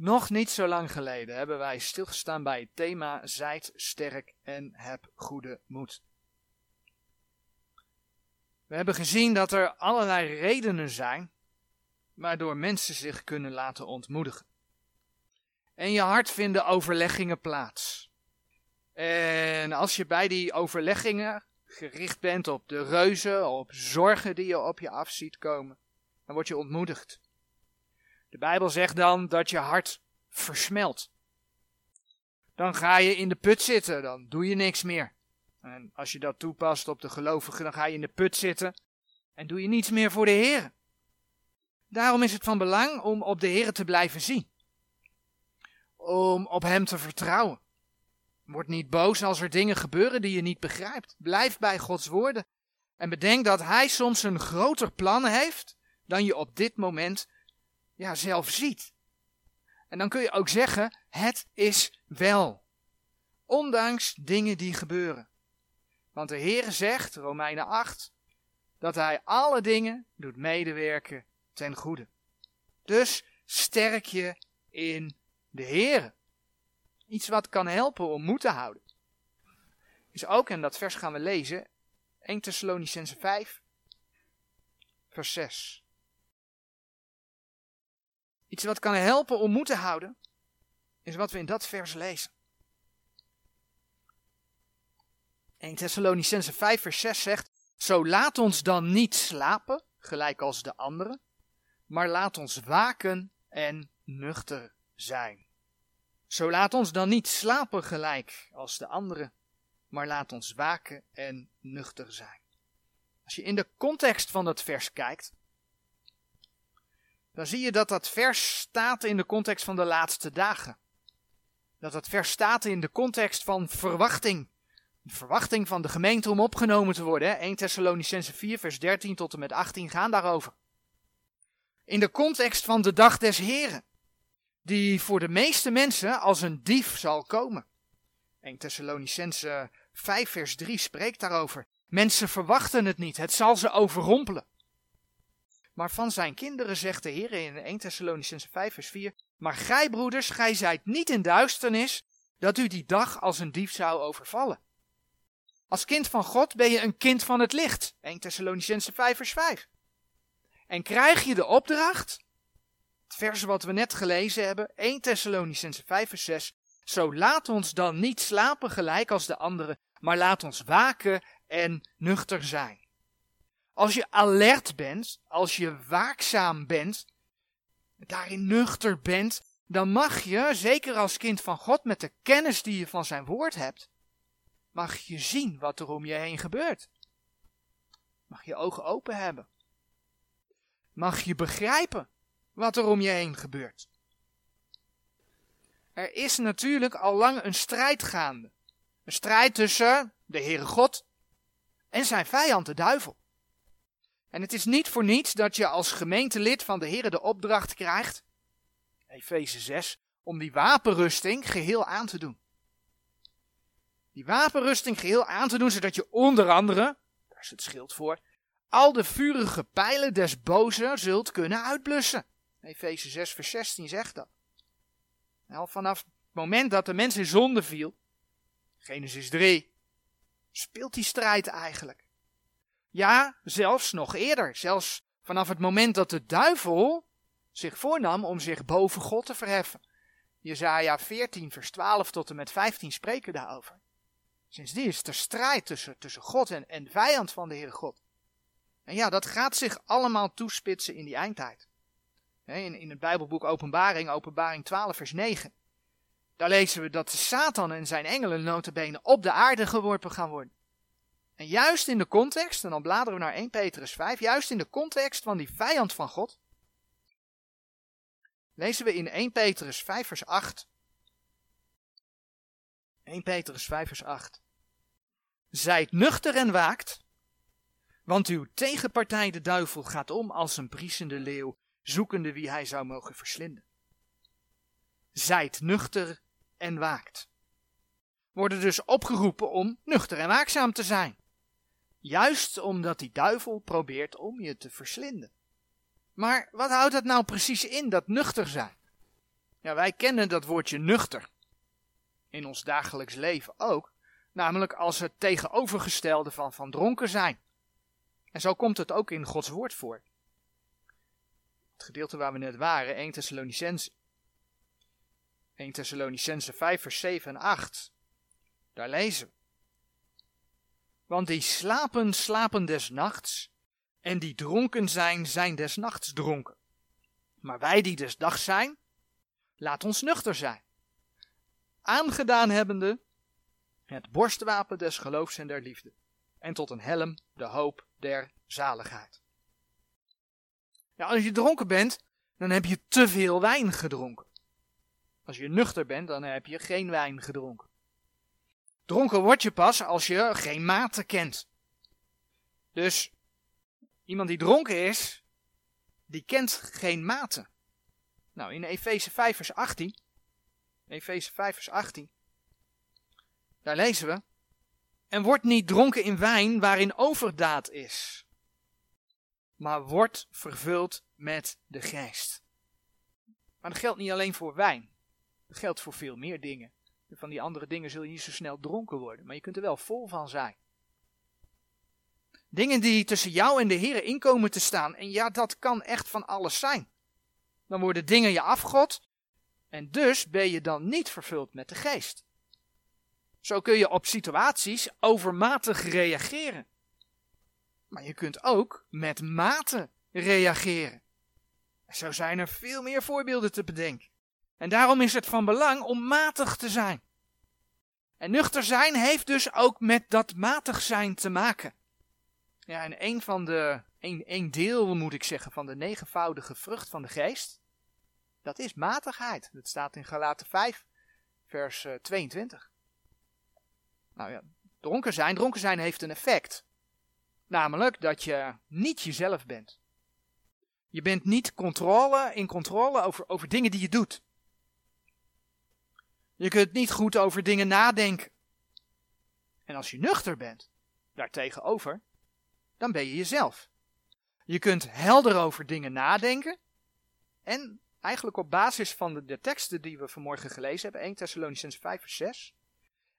Nog niet zo lang geleden hebben wij stilgestaan bij het thema Zijt sterk en heb goede moed. We hebben gezien dat er allerlei redenen zijn waardoor mensen zich kunnen laten ontmoedigen. En je hart vinden overleggingen plaats. En als je bij die overleggingen gericht bent op de reuzen, op zorgen die je op je af ziet komen, dan word je ontmoedigd. De Bijbel zegt dan dat je hart versmelt. Dan ga je in de put zitten, dan doe je niks meer. En als je dat toepast op de gelovigen, dan ga je in de put zitten en doe je niets meer voor de Heer. Daarom is het van belang om op de Heer te blijven zien. Om op Hem te vertrouwen. Word niet boos als er dingen gebeuren die je niet begrijpt. Blijf bij Gods woorden. En bedenk dat Hij soms een groter plan heeft dan je op dit moment ja, zelf ziet. En dan kun je ook zeggen, het is wel. Ondanks dingen die gebeuren. Want de Heer zegt, Romeinen 8, dat Hij alle dingen doet medewerken ten goede. Dus sterk je in de Heer. Iets wat kan helpen om moed te houden. Is ook, en dat vers gaan we lezen, 1 Thessalonicense 5, vers 6. Iets wat kan helpen om moed te houden, is wat we in dat vers lezen. 1 Thessalonicense 5 vers 6 zegt, zo laat ons dan niet slapen, gelijk als de anderen, maar laat ons waken en nuchter zijn. Zo laat ons dan niet slapen gelijk als de anderen, maar laat ons waken en nuchter zijn. Als je in de context van dat vers kijkt, dan zie je dat dat vers staat in de context van de laatste dagen. Dat dat vers staat in de context van verwachting. De verwachting van de gemeente om opgenomen te worden. Hè? 1 Thessalonicense 4 vers 13 tot en met 18 gaan daarover. In de context van de dag des Heren. Die voor de meeste mensen als een dief zal komen. 1 Thessalonicense 5 vers 3 spreekt daarover. Mensen verwachten het niet, het zal ze overrompelen. Maar van zijn kinderen zegt de Heer in 1 Thessalonicense 5 vers 4, maar gij broeders, gij zijt niet in duisternis, dat u die dag als een dief zou overvallen. Als kind van God ben je een kind van het licht. 1 Thessalonicense 5 vers 5. En krijg je de opdracht, het vers wat we net gelezen hebben, 1 Thessalonicense 5 vers 6, zo laat ons dan niet slapen gelijk als de anderen, maar laat ons waken en nuchter zijn. Als je alert bent, als je waakzaam bent, daarin nuchter bent, dan mag je, zeker als kind van God, met de kennis die je van zijn woord hebt, mag je zien wat er om je heen gebeurt. Mag je ogen open hebben. Mag je begrijpen wat er om je heen gebeurt. Er is natuurlijk al lang een strijd gaande. Een strijd tussen de Heere God en zijn vijand, de duivel. En het is niet voor niets dat je als gemeentelid van de Heer de opdracht krijgt, Efeze 6, om die wapenrusting geheel aan te doen. Die wapenrusting geheel aan te doen, zodat je onder andere, daar is het schild voor, al de vurige pijlen des bozen zult kunnen uitblussen. Efeze 6 vers 16 zegt dat. Nou, vanaf het moment dat de mens in zonde viel, Genesis 3, speelt die strijd eigenlijk. Ja, zelfs nog eerder. Zelfs vanaf het moment dat de duivel zich voornam om zich boven God te verheffen. Jezaja 14 vers 12 tot en met 15 spreken daarover. Sindsdien is er strijd tussen, tussen God en, en vijand van de Heere God. En ja, dat gaat zich allemaal toespitsen in die eindtijd. In, in het Bijbelboek Openbaring, Openbaring 12 vers 9. Daar lezen we dat Satan en zijn engelen notabene op de aarde geworpen gaan worden. En juist in de context, en dan bladeren we naar 1 Petrus 5, juist in de context van die vijand van God, lezen we in 1 Petrus 5 vers 8. 1 Petrus 5 vers 8. Zijt nuchter en waakt, want uw tegenpartij de duivel gaat om als een briesende leeuw, zoekende wie hij zou mogen verslinden. Zijt nuchter en waakt. Worden dus opgeroepen om nuchter en waakzaam te zijn. Juist omdat die duivel probeert om je te verslinden. Maar wat houdt het nou precies in, dat nuchter zijn? Ja, wij kennen dat woordje nuchter in ons dagelijks leven ook, namelijk als het tegenovergestelde van, van dronken zijn. En zo komt het ook in Gods woord voor. Het gedeelte waar we net waren, 1 Thessalonicense. 1 Thessalonicense 5 vers 7 en 8. Daar lezen we. Want die slapen, slapen des nachts, en die dronken zijn, zijn des nachts dronken. Maar wij die des dag zijn, laat ons nuchter zijn. Aangedaan hebbende het borstwapen des geloofs en der liefde. En tot een helm de hoop der zaligheid. Ja, als je dronken bent, dan heb je te veel wijn gedronken. Als je nuchter bent, dan heb je geen wijn gedronken. Dronken word je pas als je geen mate kent. Dus iemand die dronken is, die kent geen mate. Nou, in Efeze 5 vers 18, Efeze 5 vers 18, daar lezen we, en wordt niet dronken in wijn waarin overdaad is, maar wordt vervuld met de geest. Maar dat geldt niet alleen voor wijn, dat geldt voor veel meer dingen. Van die andere dingen zul je niet zo snel dronken worden, maar je kunt er wel vol van zijn. Dingen die tussen jou en de Heer inkomen te staan. En ja, dat kan echt van alles zijn. Dan worden dingen je afgod. En dus ben je dan niet vervuld met de geest. Zo kun je op situaties overmatig reageren. Maar je kunt ook met mate reageren. Zo zijn er veel meer voorbeelden te bedenken. En daarom is het van belang om matig te zijn. En nuchter zijn heeft dus ook met dat matig zijn te maken. Ja, en een van de, een, een deel moet ik zeggen, van de negenvoudige vrucht van de geest, dat is matigheid. Dat staat in Galaten 5, vers 22. Eh, nou ja, dronken zijn, dronken zijn heeft een effect. Namelijk dat je niet jezelf bent. Je bent niet controle, in controle over, over dingen die je doet. Je kunt niet goed over dingen nadenken. En als je nuchter bent, daartegenover, dan ben je jezelf. Je kunt helder over dingen nadenken. En eigenlijk op basis van de, teksten die we vanmorgen gelezen hebben, 1 Thessalonians 5 vers 6.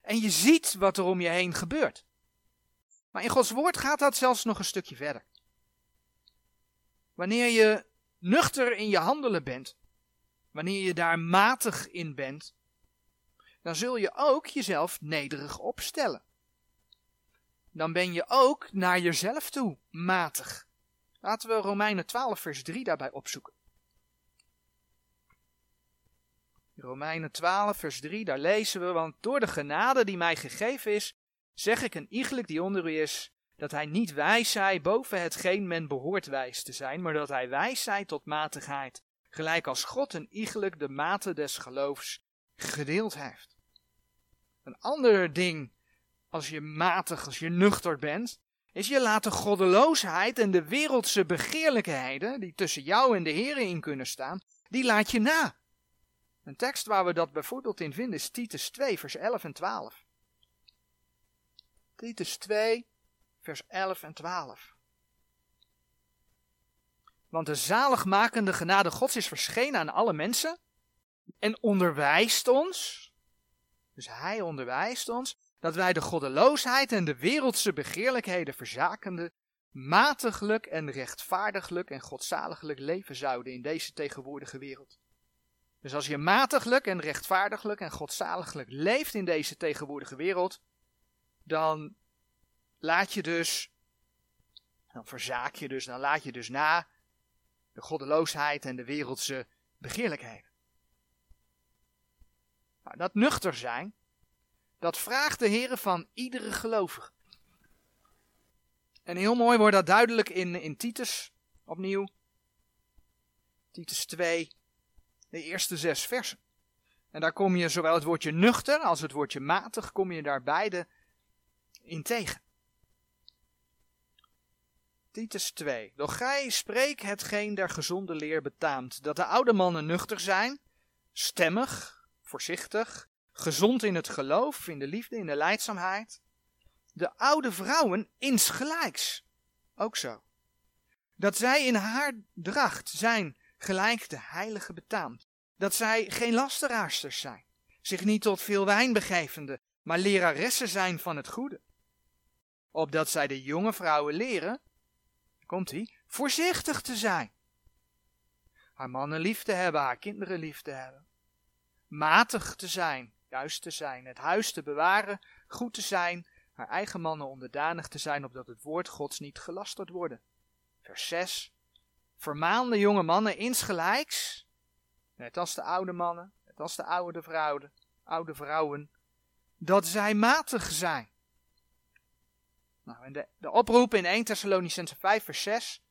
En je ziet wat er om je heen gebeurt. Maar in Gods woord gaat dat zelfs nog een stukje verder. Wanneer je nuchter in je handelen bent, wanneer je daar matig in bent, dan zul je ook jezelf nederig opstellen. Dan ben je ook naar jezelf toe matig. Laten we Romeinen 12, vers 3 daarbij opzoeken. Romeinen 12, vers 3, daar lezen we, want door de genade die mij gegeven is, zeg ik een iegelijk die onder u is, dat hij niet wijs zij boven hetgeen men behoort wijs te zijn, maar dat hij wijs zij tot matigheid, gelijk als God een iegelijk de mate des geloofs gedeeld heeft. Een ander ding als je matig, als je nuchter bent, is je laat de goddeloosheid en de wereldse begeerlijkheden, die tussen jou en de Heer in kunnen staan, die laat je na. Een tekst waar we dat bijvoorbeeld in vinden is Titus 2, vers 11 en 12. Titus 2, vers 11 en 12. Want de zaligmakende genade Gods is verschenen aan alle mensen en onderwijst ons, dus hij onderwijst ons dat wij de goddeloosheid en de wereldse begeerlijkheden verzakende, matiglijk en rechtvaardiglijk en godzaliglijk leven zouden in deze tegenwoordige wereld. Dus als je matiglijk en rechtvaardiglijk en godzaliglijk leeft in deze tegenwoordige wereld, dan laat je dus, dan verzaak je dus, dan laat je dus na de goddeloosheid en de wereldse begeerlijkheden. Dat nuchter zijn, dat vraagt de Heer van iedere gelovige. En heel mooi wordt dat duidelijk in, in Titus, opnieuw. Titus 2, de eerste zes versen. En daar kom je zowel het woordje nuchter als het woordje matig, kom je daar beide in tegen. Titus 2. Doch gij spreek hetgeen der gezonde leer betaamt, dat de oude mannen nuchter zijn, stemmig, voorzichtig, gezond in het geloof, in de liefde, in de leidzaamheid. De oude vrouwen insgelijks. Ook zo. Dat zij in haar dracht zijn gelijk de heilige betaamt. dat zij geen lasteraarsters zijn, zich niet tot veel wijn begevende, maar leraressen zijn van het goede. Opdat zij de jonge vrouwen leren, komt ie, voorzichtig te zijn. Haar mannen lief te hebben, haar kinderen lief te hebben. Matig te zijn, juist te zijn, het huis te bewaren, goed te zijn, haar eigen mannen onderdanig te zijn, opdat het woord Gods niet gelasterd worden. Vers 6. Vermaan de jonge mannen insgelijks, net als de oude mannen, net als de oude vrouwen, oude vrouwen, dat zij matig zijn. Nou, en de, de oproep in 1 Thessalonicense 5 vers 6,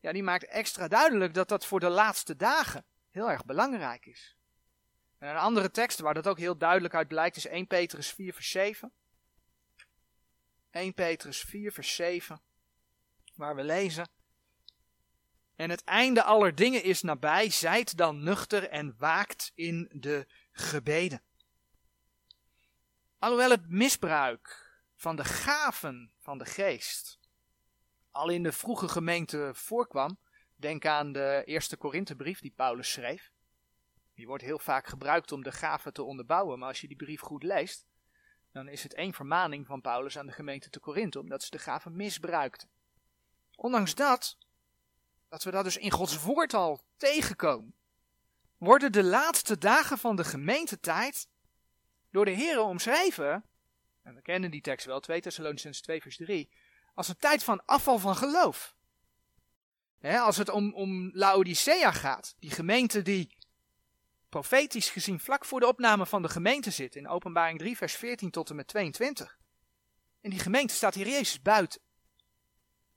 ja, die maakt extra duidelijk dat dat voor de laatste dagen heel erg belangrijk is. En een andere tekst waar dat ook heel duidelijk uit blijkt is 1 Petrus 4 vers 7. 1 Petrus 4 vers 7, waar we lezen. En het einde aller dingen is nabij, zijt dan nuchter en waakt in de gebeden. Alhoewel het misbruik van de gaven van de geest al in de vroege gemeente voorkwam, denk aan de eerste Korinthebrief die Paulus schreef. Die wordt heel vaak gebruikt om de gaven te onderbouwen, maar als je die brief goed leest, dan is het één vermaning van Paulus aan de gemeente te Korinthe, omdat ze de gaven misbruikten. Ondanks dat, dat we dat dus in Gods woord al tegenkomen, worden de laatste dagen van de gemeentetijd door de Heer omschreven, en we kennen die tekst wel, 2 Thessalonians 2 vers 3, als een tijd van afval van geloof. als het om, om Laodicea gaat, die gemeente die profetisch gezien vlak voor de opname van de gemeente zit, in openbaring 3 vers 14 tot en met 22. In die gemeente staat hier Jezus buiten.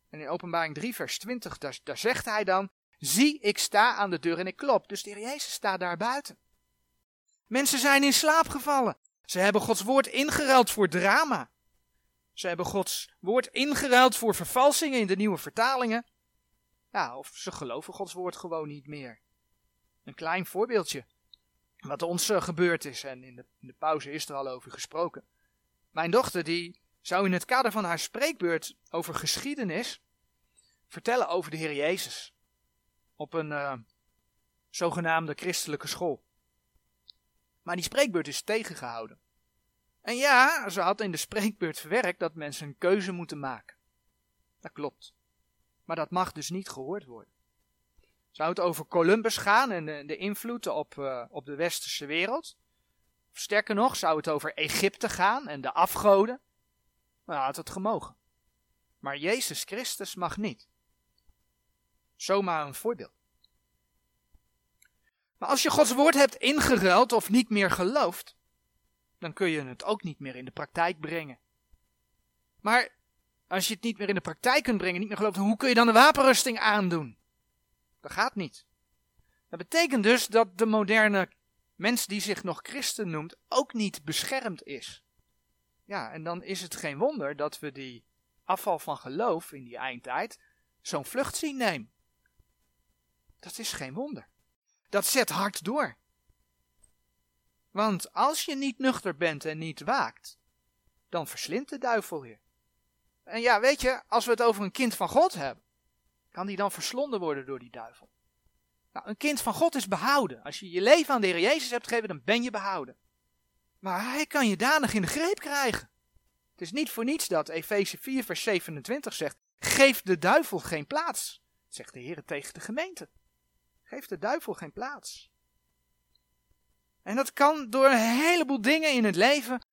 En in openbaring 3 vers 20, daar, zegt hij dan, zie ik sta aan de deur en ik klop. Dus de Jezus staat daar buiten. Mensen zijn in slaap gevallen. Ze hebben Gods woord ingeruild voor drama. Ze hebben Gods woord ingeruild voor vervalsingen in de nieuwe vertalingen. Ja, of ze geloven Gods woord gewoon niet meer. Een klein voorbeeldje. Wat ons uh, gebeurd is, en in de, in de pauze is er al over gesproken. Mijn dochter die zou in het kader van haar spreekbeurt over geschiedenis vertellen over de Heer Jezus. Op een uh, zogenaamde christelijke school. Maar die spreekbeurt is tegengehouden. En ja, ze had in de spreekbeurt verwerkt dat mensen een keuze moeten maken. Dat klopt. Maar dat mag dus niet gehoord worden. Zou het over Columbus gaan en de, de invloed op, uh, op de westerse wereld? Of sterker nog, zou het over Egypte gaan en de afgoden? Nou, had het gemogen. Maar Jezus Christus mag niet. Zomaar een voorbeeld. Maar als je Gods woord hebt ingeruild of niet meer gelooft, dan kun je het ook niet meer in de praktijk brengen. Maar als je het niet meer in de praktijk kunt brengen, niet meer gelooft, hoe kun je dan de wapenrusting aandoen? Dat gaat niet. Dat betekent dus dat de moderne mens die zich nog christen noemt ook niet beschermd is. Ja, en dan is het geen wonder dat we die afval van geloof in die eindtijd zo'n vlucht zien nemen. Dat is geen wonder. Dat zet hard door. Want als je niet nuchter bent en niet waakt, dan verslindt de duivel je. En ja, weet je, als we het over een kind van God hebben, kan die dan verslonden worden door die duivel? Nou, een kind van God is behouden. Als je je leven aan de Heer Jezus hebt gegeven, dan ben je behouden. Maar hij kan je danig in de greep krijgen. Het is niet voor niets dat Efeze 4 vers 27 zegt, geef de duivel geen plaats. Zegt de Heer tegen de gemeente. Geef de duivel geen plaats. En dat kan door een heleboel dingen in het leven,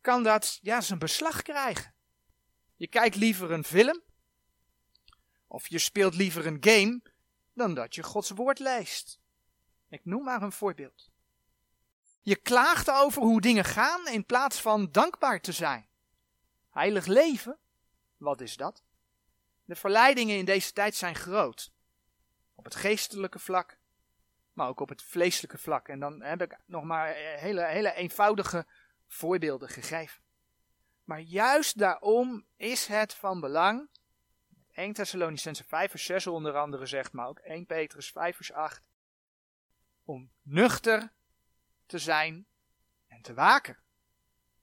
kan dat ja, zijn beslag krijgen. Je kijkt liever een film, of je speelt liever een game, dan dat je Gods woord leest. Ik noem maar een voorbeeld. Je klaagt over hoe dingen gaan in plaats van dankbaar te zijn. Heilig leven, wat is dat? De verleidingen in deze tijd zijn groot. Op het geestelijke vlak, maar ook op het vleeselijke vlak. En dan heb ik nog maar eh, hele, hele eenvoudige voorbeelden gegeven. Maar juist daarom is het van belang, 1 Thessalonicense 5 vers 6 onder andere zegt, maar ook 1 Petrus 5 vers 8, om nuchter te zijn en te waken.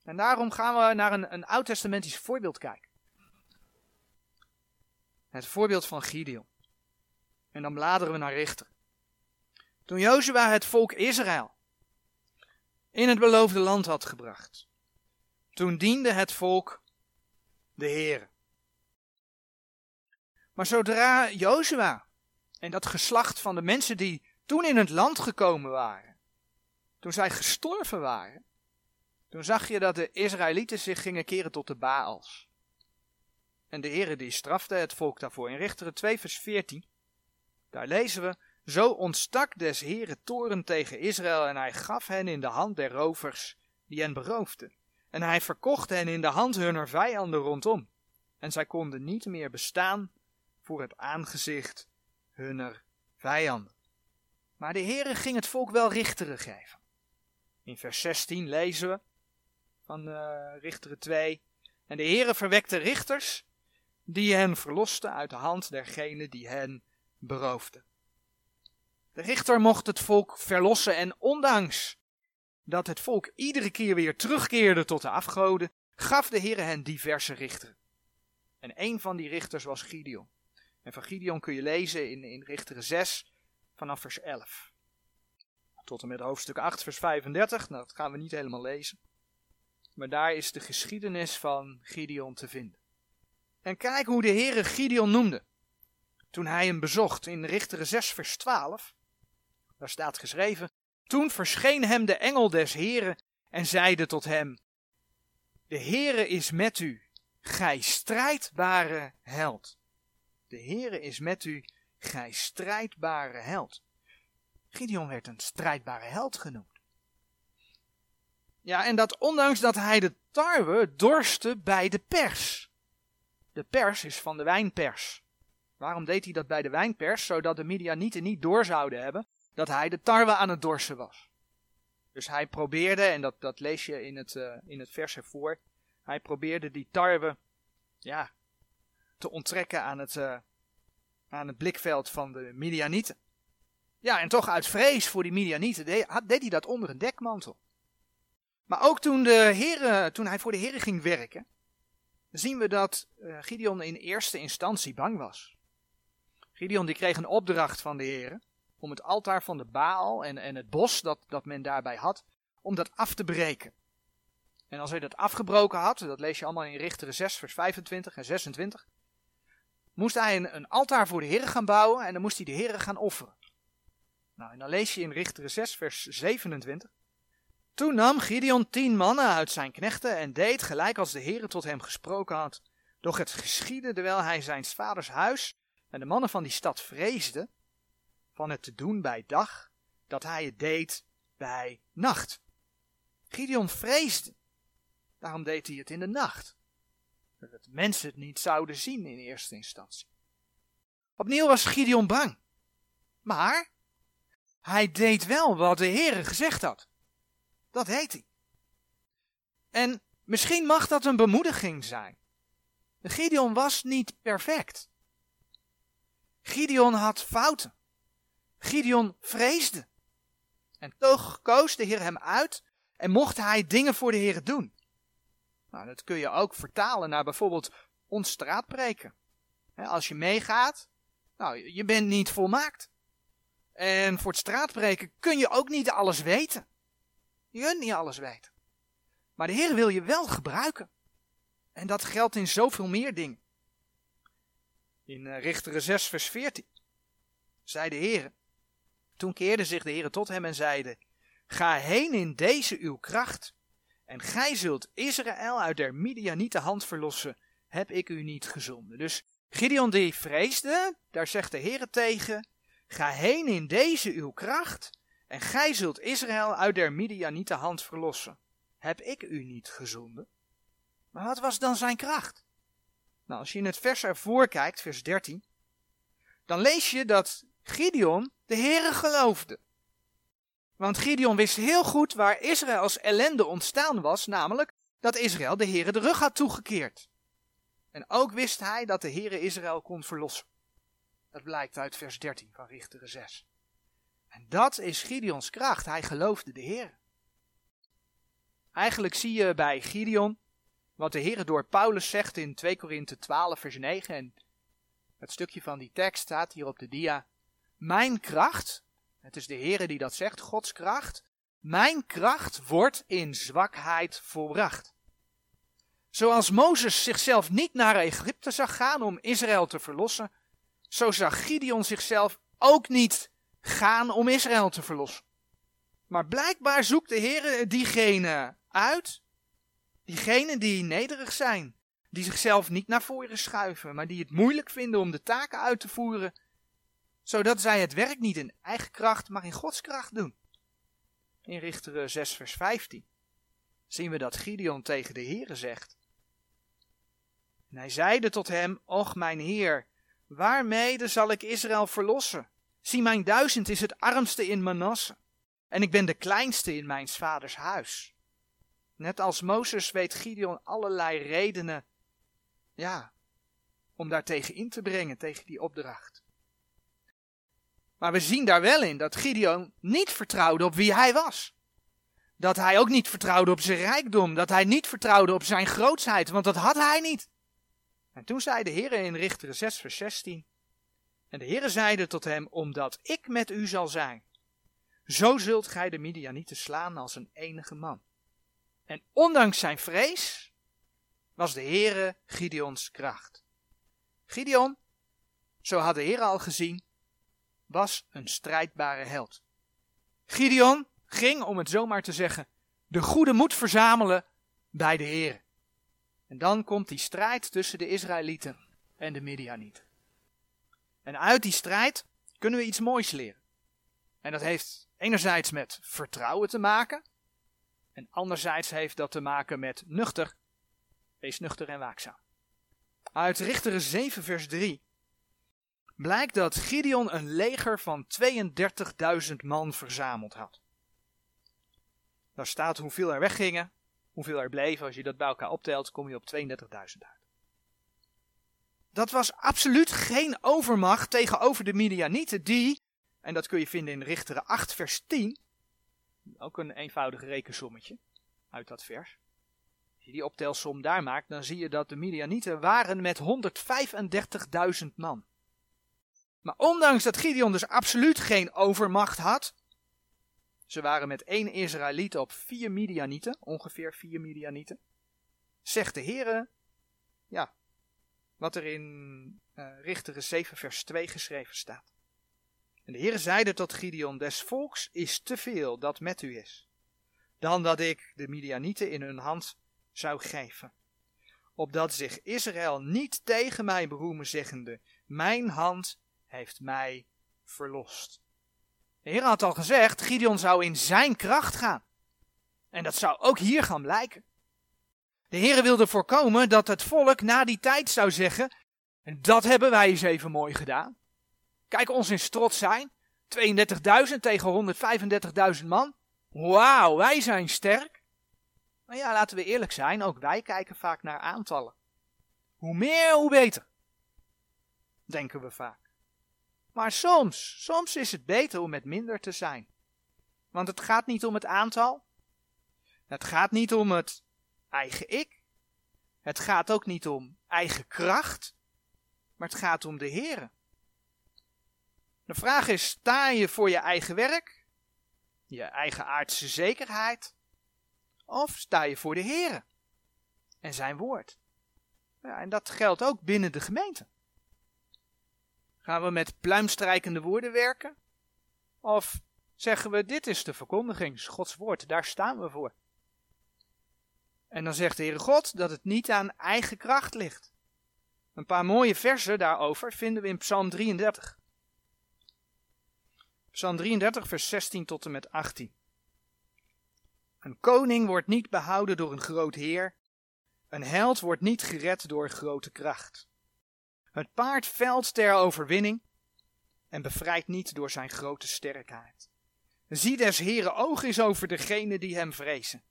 En daarom gaan we naar een, een oud-testamentisch voorbeeld kijken. Het voorbeeld van Gideon. En dan bladeren we naar Richter. Toen Jozua het volk Israël in het beloofde land had gebracht, toen diende het volk de Heer. Maar zodra Jozua en dat geslacht van de mensen die toen in het land gekomen waren, toen zij gestorven waren, toen zag je dat de Israëlieten zich gingen keren tot de Baals. En de Heere die strafte het volk daarvoor. In Richteren 2 vers 14, daar lezen we, Zo ontstak des Heere toren tegen Israël en hij gaf hen in de hand der rovers die hen beroofden. En hij verkocht hen in de hand hunner vijanden rondom. En zij konden niet meer bestaan voor het aangezicht hunner vijanden. Maar de Heere ging het volk wel richteren geven. In vers 16 lezen we van uh, Richteren 2. En de Heere verwekte richters die hen verlosten uit de hand dergenen die hen beroofden. De richter mocht het volk verlossen en ondanks dat het volk iedere keer weer terugkeerde tot de afgoden, gaf de Heere hen diverse richteren. En een van die richters was Gideon. En van Gideon kun je lezen in, in Richteren 6 vanaf vers 11. Tot en met hoofdstuk 8 vers 35, nou dat gaan we niet helemaal lezen. Maar daar is de geschiedenis van Gideon te vinden. En kijk hoe de Heere Gideon noemde. Toen hij hem bezocht in Richteren 6 vers 12. Daar staat geschreven. Toen verscheen hem de engel des Heren en zeide tot hem. De Heere is met u, gij strijdbare held. De Heere is met u, gij strijdbare held. Gideon werd een strijdbare held genoemd. Ja, en dat ondanks dat hij de tarwe dorste bij de pers. De pers is van de wijnpers. Waarom deed hij dat bij de wijnpers? Zodat de Midianieten niet door zouden hebben dat hij de tarwe aan het dorsen was. Dus hij probeerde, en dat, dat lees je in het, uh, in het vers ervoor, hij probeerde die tarwe ja, te onttrekken aan het, uh, aan het blikveld van de Midianieten. Ja, en toch uit vrees voor die Midianieten deed, deed hij dat onder een dekmantel. Maar ook toen, de heren, toen hij voor de heren ging werken, zien we dat uh, Gideon in eerste instantie bang was. Gideon die kreeg een opdracht van de heren om het altaar van de Baal en, en het bos dat, dat men daarbij had, om dat af te breken. En als hij dat afgebroken had, dat lees je allemaal in Richteren 6 vers 25 en 26, moest hij een, een altaar voor de heren gaan bouwen en dan moest hij de heren gaan offeren. Nou, en dan lees je in Richteren 6 vers 27, toen nam Gideon tien mannen uit zijn knechten en deed gelijk als de Heere tot hem gesproken had. Doch het geschiedde terwijl hij zijn vaders huis en de mannen van die stad vreesden van het te doen bij dag, dat hij het deed bij nacht. Gideon vreesde, daarom deed hij het in de nacht. Dat mensen het niet zouden zien in eerste instantie. Opnieuw was Gideon bang. Maar hij deed wel wat de Heere gezegd had. Dat heet hij. En misschien mag dat een bemoediging zijn. Gideon was niet perfect. Gideon had fouten. Gideon vreesde. En toch koos de Heer hem uit en mocht hij dingen voor de Heer doen. Nou, dat kun je ook vertalen naar bijvoorbeeld ons straatpreken. Als je meegaat, nou, je bent niet volmaakt. En voor het straatpreken kun je ook niet alles weten. Je kunt niet alles weten. Maar de Heer wil je wel gebruiken. En dat geldt in zoveel meer dingen. In uh, Richteren 6 vers 14 zei de Heer. Toen keerde zich de Heer tot hem en zeide, Ga heen in deze uw kracht, en gij zult Israël uit der Midianieten hand verlossen, heb ik u niet gezonden. Dus Gideon die vreesde, daar zegt de Heer tegen, Ga heen in deze uw kracht, en gij zult Israël uit der Midianieten hand verlossen. Heb ik u niet gezonden? Maar wat was dan zijn kracht? Nou, als je in het vers ervoor kijkt, vers 13, dan lees je dat Gideon de Heere geloofde. Want Gideon wist heel goed waar Israëls ellende ontstaan was, namelijk dat Israël de Heere de rug had toegekeerd. En ook wist hij dat de Heere Israël kon verlossen. Dat blijkt uit vers 13 van Richteren 6. En dat is Gideons kracht. Hij geloofde de Heer. Eigenlijk zie je bij Gideon wat de Heer door Paulus zegt in 2 Korinthe 12 vers 9. En het stukje van die tekst staat hier op de dia. Mijn kracht Het is de Heere die dat zegt, Gods kracht. Mijn kracht wordt in zwakheid volbracht. Zoals Mozes zichzelf niet naar Egypte zag gaan om Israël te verlossen, zo zag Gideon zichzelf ook niet gaan om Israël te verlossen. Maar blijkbaar zoekt de Heer diegenen uit, diegenen die nederig zijn, die zichzelf niet naar voren schuiven, maar die het moeilijk vinden om de taken uit te voeren, zodat zij het werk niet in eigen kracht, maar in Gods kracht doen. In Richteren 6 vers 15 zien we dat Gideon tegen de Heere zegt. En hij zeide tot hem, Och mijn Heer, waarmede zal ik Israël verlossen? Zie, mijn duizend is het armste in Manasse, en ik ben de kleinste in mijn vaders huis. Net als Mozes weet Gideon allerlei redenen, ja, om daar tegen in te brengen, tegen die opdracht. Maar we zien daar wel in dat Gideon niet vertrouwde op wie hij was. Dat hij ook niet vertrouwde op zijn rijkdom, dat hij niet vertrouwde op zijn grootsheid, want dat had hij niet. En toen zei de Heer in Richter 6 vers 16, en de Heere zeide tot hem, omdat ik met u zal zijn, zo zult gij de Midianieten slaan als een enige man. En ondanks zijn vrees was de Heere Gideons kracht. Gideon, zo had de Heer al gezien, was een strijdbare held. Gideon ging, om het zomaar te zeggen, de goede moed verzamelen bij de Heer. En dan komt die strijd tussen de Israëlieten en de Midianieten. En uit die strijd kunnen we iets moois leren. En dat heeft enerzijds met vertrouwen te maken. En anderzijds heeft dat te maken met nuchter. Wees nuchter en waakzaam. Uit Richteren 7 vers 3 blijkt dat Gideon een leger van 32.000 man verzameld had. Daar staat hoeveel er weggingen, hoeveel er bleven. Als je dat bij elkaar optelt, kom je op 32.000 uit. Dat was absoluut geen overmacht tegenover de Midianieten, die, en dat kun je vinden in Richteren 8, vers 10, ook een eenvoudig rekensommetje uit dat vers. Als je die optelsom daar maakt, dan zie je dat de Midianieten waren met 135.000 man. Maar ondanks dat Gideon dus absoluut geen overmacht had, ze waren met één Israëliet op vier Midianieten, ongeveer vier Midianieten, zegt de Heere, ja, wat er in uh, Richteren 7 vers 2 geschreven staat. En de Heere zeide tot Gideon, des volks is te veel dat met u is, dan dat ik de Midianieten in hun hand zou geven. Opdat zich Israël niet tegen mij beroemen, zeggende, mijn hand heeft mij verlost. De Heer had al gezegd, Gideon zou in zijn kracht gaan. En dat zou ook hier gaan blijken. De Heer wilde voorkomen dat het volk na die tijd zou zeggen, en dat hebben wij eens even mooi gedaan. Kijk ons in trots zijn, 32.000 tegen 135.000 man. Wauw, wij zijn sterk. Maar ja, laten we eerlijk zijn, ook wij kijken vaak naar aantallen. Hoe meer, hoe beter. Denken we vaak. Maar soms, soms is het beter om met minder te zijn. Want het gaat niet om het aantal. Het gaat niet om het eigen ik. Het gaat ook niet om eigen kracht. Maar het gaat om de Here. De vraag is, sta je voor je eigen werk? Je eigen aardse zekerheid? Of sta je voor de Here? En zijn woord? Ja, en dat geldt ook binnen de gemeente. Gaan we met pluimstrijkende woorden werken? Of zeggen we, dit is de verkondiging, Gods woord, daar staan we voor. En dan zegt de Heere God dat het niet aan eigen kracht ligt. Een paar mooie versen daarover vinden we in Psalm 33. Psalm 33, vers 16 tot en met 18. Een koning wordt niet behouden door een groot heer. Een held wordt niet gered door grote kracht. Het paard velt ter overwinning en bevrijdt niet door zijn grote sterkheid. Zie des Heren oog is over degene die hem vrezen,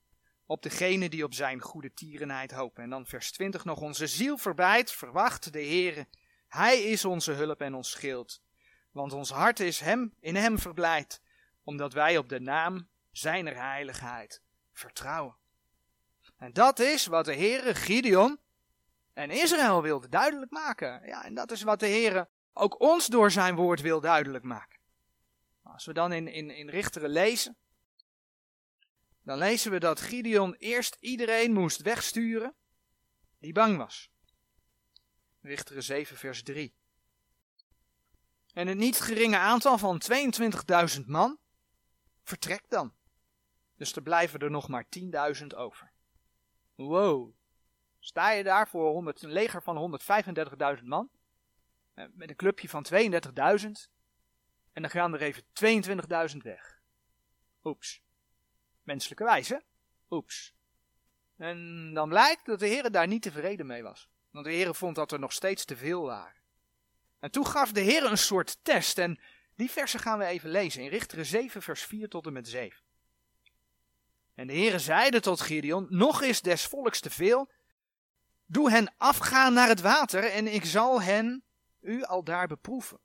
op degene die op zijn goede tierenheid hopen. En dan vers 20 nog, onze ziel verbijt, verwacht de Heere. Hij is onze hulp en ons schild. Want ons hart is hem, in hem verblijd, omdat wij op de naam zijner heiligheid vertrouwen. En dat is wat de Heere Gideon en Israël wilde duidelijk maken. Ja, en dat is wat de Heer ook ons door zijn woord wil duidelijk maken. Als we dan in, in, in Richteren lezen, dan lezen we dat Gideon eerst iedereen moest wegsturen die bang was. Richteren 7 vers 3. En het niet geringe aantal van 22.000 man vertrekt dan. Dus er blijven er nog maar 10.000 over. Wow. Sta je daar voor 100, een leger van 135.000 man? Eh, met een clubje van 32.000. En dan gaan er even 22.000 weg. Oeps. Menselijke wijze. Oeps. En dan blijkt dat de Heer daar niet tevreden mee was. Want de Heer vond dat er nog steeds te veel waren. En toen gaf de Heer een soort test. En die versen gaan we even lezen. In Richteren 7 vers 4 tot en met 7. En de Heere zeide tot Gideon, nog is des volks te veel, doe hen afgaan naar het water en ik zal hen u al daar beproeven.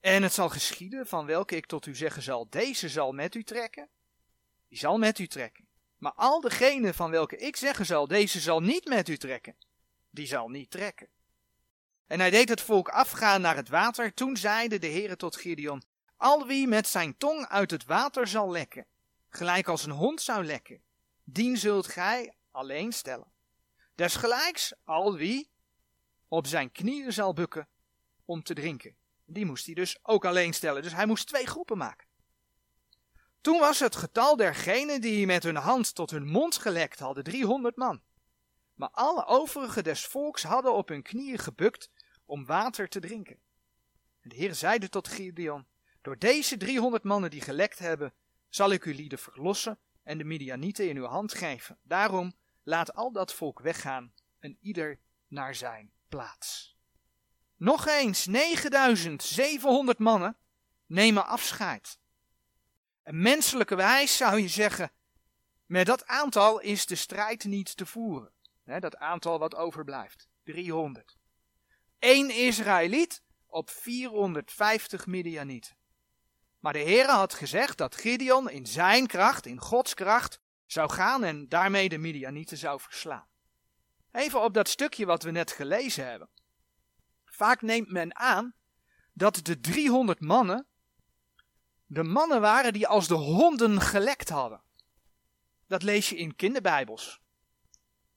En het zal geschieden, van welke ik tot u zeggen zal, deze zal met u trekken, die zal met u trekken. Maar al degene van welke ik zeggen zal, deze zal niet met u trekken, die zal niet trekken. En hij deed het volk afgaan naar het water. Toen zeide de Heere tot Gideon, al wie met zijn tong uit het water zal lekken, gelijk als een hond zou lekken, dien zult gij alleen stellen. Desgelijks al wie op zijn knieën zal bukken om te drinken. Die moest hij dus ook alleen stellen. Dus hij moest twee groepen maken. Toen was het getal dergenen die met hun hand tot hun mond gelekt hadden 300 man. Maar alle overige des volks hadden op hun knieën gebukt om water te drinken. En de Heer zeide tot Gideon, door deze 300 mannen die gelekt hebben, zal ik uw lieden verlossen en de Midianieten in uw hand geven. Daarom laat al dat volk weggaan en ieder naar zijn plaats. Nog eens 9700 mannen nemen afscheid. En menselijke wijs zou je zeggen, met dat aantal is de strijd niet te voeren. dat aantal wat overblijft, 300. Eén Israëliet op 450 Midianieten. Maar de Heere had gezegd dat Gideon in zijn kracht, in Gods kracht, zou gaan en daarmee de Midianieten zou verslaan. Even op dat stukje wat we net gelezen hebben. Vaak neemt men aan dat de 300 mannen de mannen waren die als de honden gelekt hadden. Dat lees je in kinderbijbels.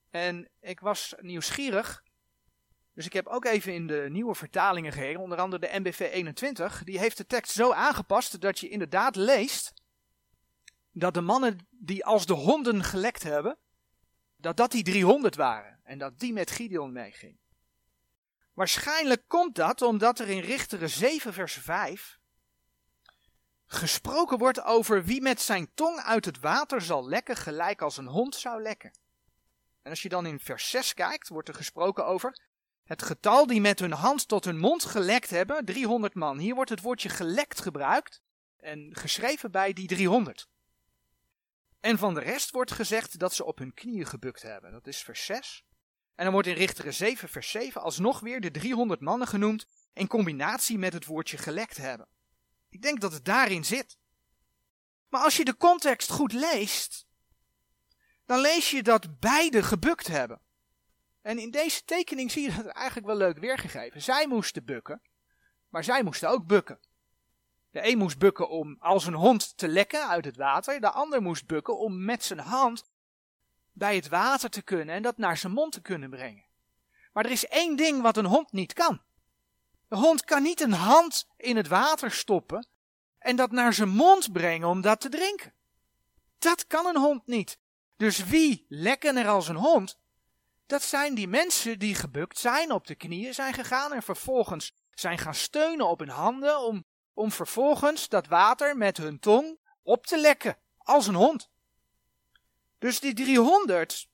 En ik was nieuwsgierig dus ik heb ook even in de nieuwe vertalingen gekeken, onder andere de MBV 21. Die heeft de tekst zo aangepast dat je inderdaad leest dat de mannen die als de honden gelekt hebben, dat dat die 300 waren. En dat die met Gideon meeging. Waarschijnlijk komt dat omdat er in Richteren 7 vers 5 gesproken wordt over wie met zijn tong uit het water zal lekken gelijk als een hond zou lekken. En als je dan in vers 6 kijkt, wordt er gesproken over het getal die met hun hand tot hun mond gelekt hebben, 300 man. Hier wordt het woordje gelekt gebruikt en geschreven bij die 300. En van de rest wordt gezegd dat ze op hun knieën gebukt hebben. Dat is vers 6. En dan wordt in Richteren 7 vers 7 alsnog weer de 300 mannen genoemd in combinatie met het woordje gelekt hebben. Ik denk dat het daarin zit. Maar als je de context goed leest, dan lees je dat beide gebukt hebben. En in deze tekening zie je dat eigenlijk wel leuk weergegeven. Zij moesten bukken, maar zij moesten ook bukken. De een moest bukken om als een hond te lekken uit het water, de ander moest bukken om met zijn hand bij het water te kunnen en dat naar zijn mond te kunnen brengen. Maar er is één ding wat een hond niet kan. De hond kan niet een hand in het water stoppen en dat naar zijn mond brengen om dat te drinken. Dat kan een hond niet. Dus wie lekken er als een hond? Dat zijn die mensen die gebukt zijn, op de knieën zijn gegaan en vervolgens zijn gaan steunen op hun handen om, om vervolgens dat water met hun tong op te lekken, als een hond. Dus die 300,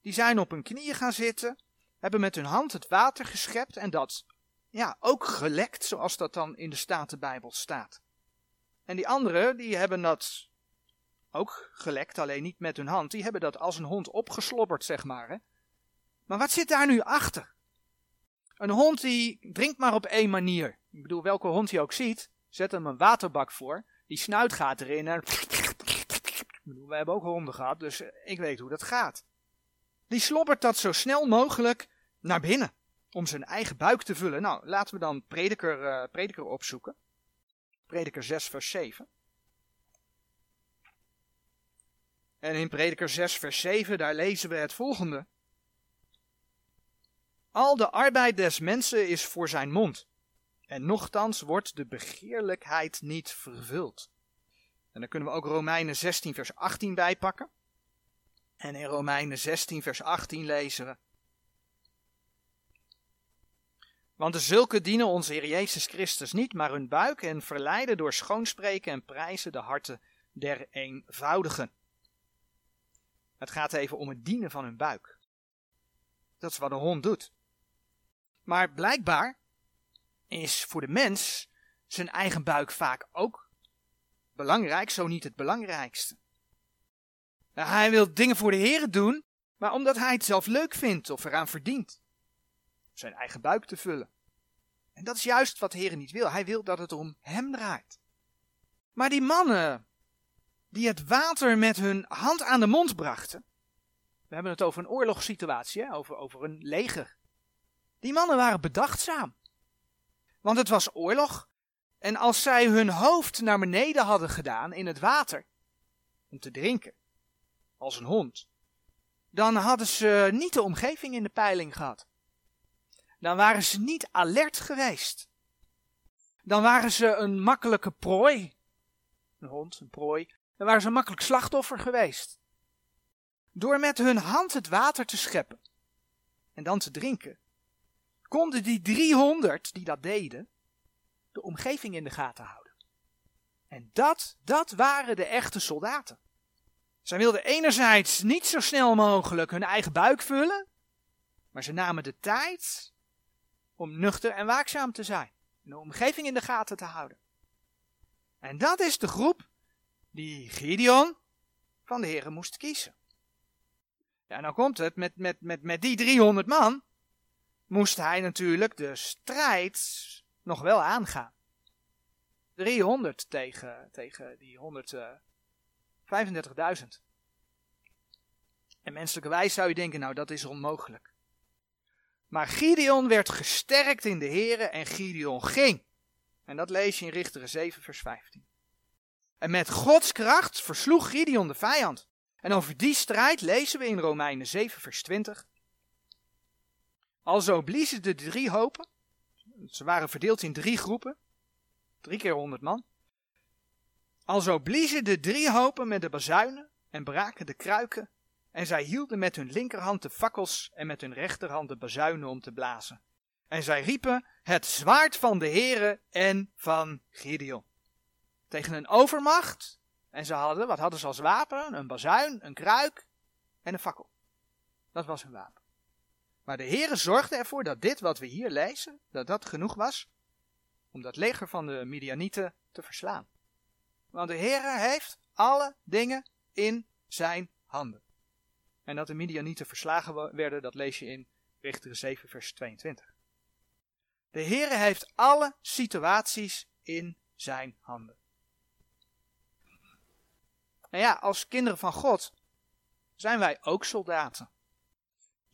die zijn op hun knieën gaan zitten, hebben met hun hand het water geschept en dat, ja, ook gelekt, zoals dat dan in de Statenbijbel staat. En die anderen, die hebben dat ook gelekt, alleen niet met hun hand, die hebben dat als een hond opgeslobberd, zeg maar, hè. Maar wat zit daar nu achter? Een hond die drinkt maar op één manier. Ik bedoel, welke hond je ook ziet, zet hem een waterbak voor. Die snuit gaat erin en... We hebben ook honden gehad, dus ik weet hoe dat gaat. Die slobbert dat zo snel mogelijk naar binnen. Om zijn eigen buik te vullen. Nou, laten we dan prediker, uh, prediker opzoeken. Prediker 6, vers 7. En in Prediker 6, vers 7, daar lezen we het volgende. Al de arbeid des mensen is voor zijn mond, en nochtans wordt de begeerlijkheid niet vervuld. En dan kunnen we ook Romeinen 16, vers 18 bijpakken. En in Romeinen 16, vers 18 lezen we. Want de zulke dienen onze Heer Jezus Christus niet, maar hun buik en verleiden door schoonspreken en prijzen de harten der eenvoudigen. Het gaat even om het dienen van hun buik. Dat is wat een hond doet. Maar blijkbaar is voor de mens zijn eigen buik vaak ook belangrijk, zo niet het belangrijkste. Nou, hij wil dingen voor de Heer doen, maar omdat hij het zelf leuk vindt of eraan verdient. Zijn eigen buik te vullen. En dat is juist wat de Heer niet wil. Hij wil dat het om hem draait. Maar die mannen die het water met hun hand aan de mond brachten. We hebben het over een oorlogssituatie? Over, over een leger. Die mannen waren bedachtzaam. Want het was oorlog. En als zij hun hoofd naar beneden hadden gedaan in het water, om te drinken, als een hond, dan hadden ze niet de omgeving in de peiling gehad. Dan waren ze niet alert geweest. Dan waren ze een makkelijke prooi. Een hond, een prooi. Dan waren ze een makkelijk slachtoffer geweest. Door met hun hand het water te scheppen en dan te drinken, konden die 300 die dat deden, de omgeving in de gaten houden. En dat, dat waren de echte soldaten. Zij wilden enerzijds niet zo snel mogelijk hun eigen buik vullen, maar ze namen de tijd om nuchter en waakzaam te zijn. En de omgeving in de gaten te houden. En dat is de groep die Gideon van de heren moest kiezen. Ja, nou komt het, met, met, met, met die 300 man moest hij natuurlijk de strijd nog wel aangaan. 300 tegen, tegen die 135.000. En menselijke wijs zou je denken, nou dat is onmogelijk. Maar Gideon werd gesterkt in de Here en Gideon ging. En dat lees je in Richteren 7 vers 15. En met Gods kracht versloeg Gideon de vijand. En over die strijd lezen we in Romeinen 7 vers 20. Alzo bliezen de drie hopen. Ze waren verdeeld in drie groepen. Drie keer honderd man. Alzo bliezen de drie hopen met de bazuinen en braken de kruiken. En zij hielden met hun linkerhand de fakkels en met hun rechterhand de bazuinen om te blazen. En zij riepen het zwaard van de Heere en van Gideon. Tegen een overmacht. En ze hadden, wat hadden ze als wapen? Een bazuin, een kruik en een fakkel. Dat was hun wapen. Maar de Heere zorgde ervoor dat dit wat we hier lezen, dat dat genoeg was om dat leger van de Midianieten te verslaan. Want de Heere heeft alle dingen in zijn handen. En dat de Midianieten verslagen werden, dat lees je in Richteren 7 vers 22. De Heere heeft alle situaties in zijn handen. En ja, als kinderen van God zijn wij ook soldaten.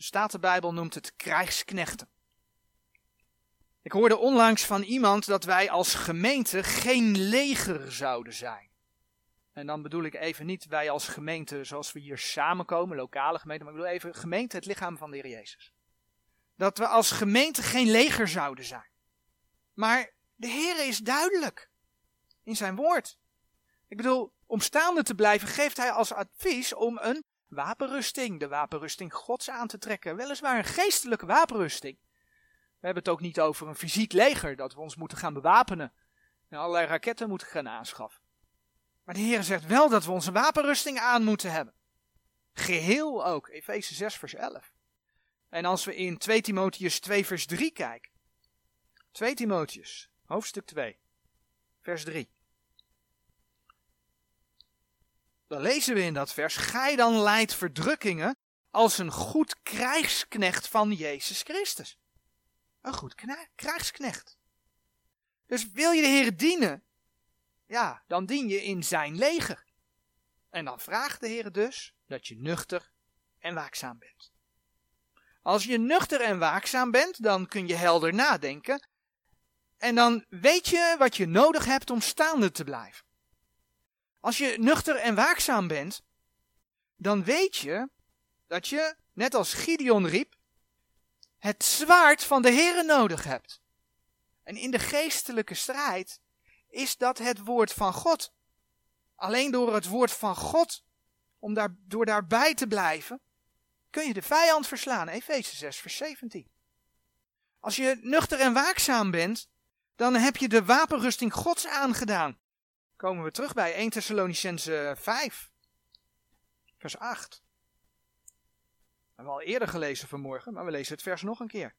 De Statenbijbel noemt het krijgsknechten. Ik hoorde onlangs van iemand dat wij als gemeente geen leger zouden zijn. En dan bedoel ik even niet wij als gemeente zoals we hier samenkomen, lokale gemeente, maar ik bedoel even gemeente, het lichaam van de Heer Jezus. Dat we als gemeente geen leger zouden zijn. Maar de Heer is duidelijk in zijn woord. Ik bedoel, om staande te blijven geeft hij als advies om een wapenrusting, de wapenrusting Gods aan te trekken. Weliswaar een geestelijke wapenrusting. We hebben het ook niet over een fysiek leger dat we ons moeten gaan bewapenen en allerlei raketten moeten gaan aanschaffen. Maar de Heer zegt wel dat we onze wapenrusting aan moeten hebben. Geheel ook, Efeze 6 vers 11. En als we in 2 Timotheus 2 vers 3 kijken. 2 Timotheus, hoofdstuk 2, vers 3. Dan lezen we in dat vers, gij dan leidt verdrukkingen als een goed krijgsknecht van Jezus Christus. Een goed krijgsknecht. Dus wil je de Heer dienen, ja, dan dien je in zijn leger. En dan vraagt de Heer dus dat je nuchter en waakzaam bent. Als je nuchter en waakzaam bent, dan kun je helder nadenken En dan weet je wat je nodig hebt om staande te blijven. Als je nuchter en waakzaam bent, dan weet je dat je, net als Gideon riep, het zwaard van de Heere nodig hebt. En in de geestelijke strijd is dat het woord van God. Alleen door het woord van God, om daar, door daarbij te blijven, kun je de vijand verslaan. Efeze 6, vers 17. Als je nuchter en waakzaam bent, dan heb je de wapenrusting Gods aangedaan. Komen we terug bij 1 Thessalonicense 5, vers 8. We hebben al eerder gelezen vanmorgen, maar we lezen het vers nog een keer.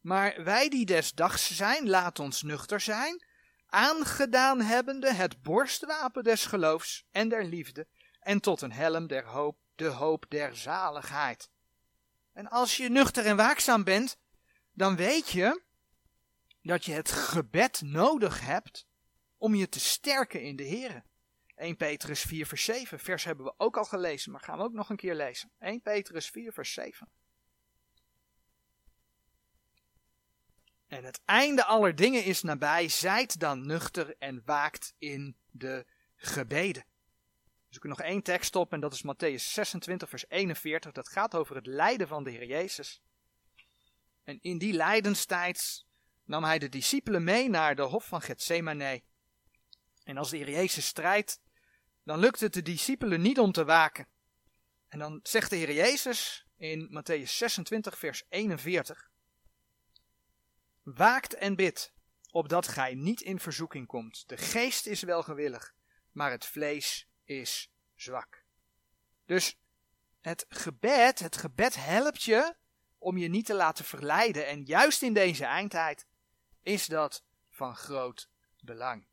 Maar wij die des dags zijn, laat ons nuchter zijn, aangedaan hebbende het borstwapen des geloofs en der liefde, en tot een helm der hoop, de hoop der zaligheid. En als je nuchter en waakzaam bent, dan weet je dat je het gebed nodig hebt om je te sterken in de Heer. 1 Petrus 4 vers 7, vers hebben we ook al gelezen, maar gaan we ook nog een keer lezen. 1 Petrus 4 vers 7. En het einde aller dingen is nabij, zijt dan nuchter en waakt in de gebeden. Dus ik nog één tekst op en dat is Matthäus 26 vers 41. Dat gaat over het lijden van de Heer Jezus. En in die lijdenstijd nam hij de discipelen mee naar de hof van Gethsemane. En als de Heer Jezus strijdt, dan lukt het de discipelen niet om te waken. En dan zegt de Heer Jezus in Matthäus 26 vers 41. Waakt en bid, opdat gij niet in verzoeking komt. De geest is wel gewillig, maar het vlees is zwak. Dus het gebed, het gebed helpt je om je niet te laten verleiden. En juist in deze eindtijd is dat van groot belang.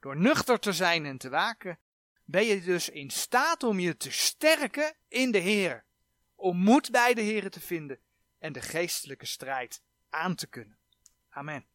Door nuchter te zijn en te waken, ben je dus in staat om je te sterken in de Heer. Om moed bij de Heer te vinden en de geestelijke strijd aan te kunnen. Amen.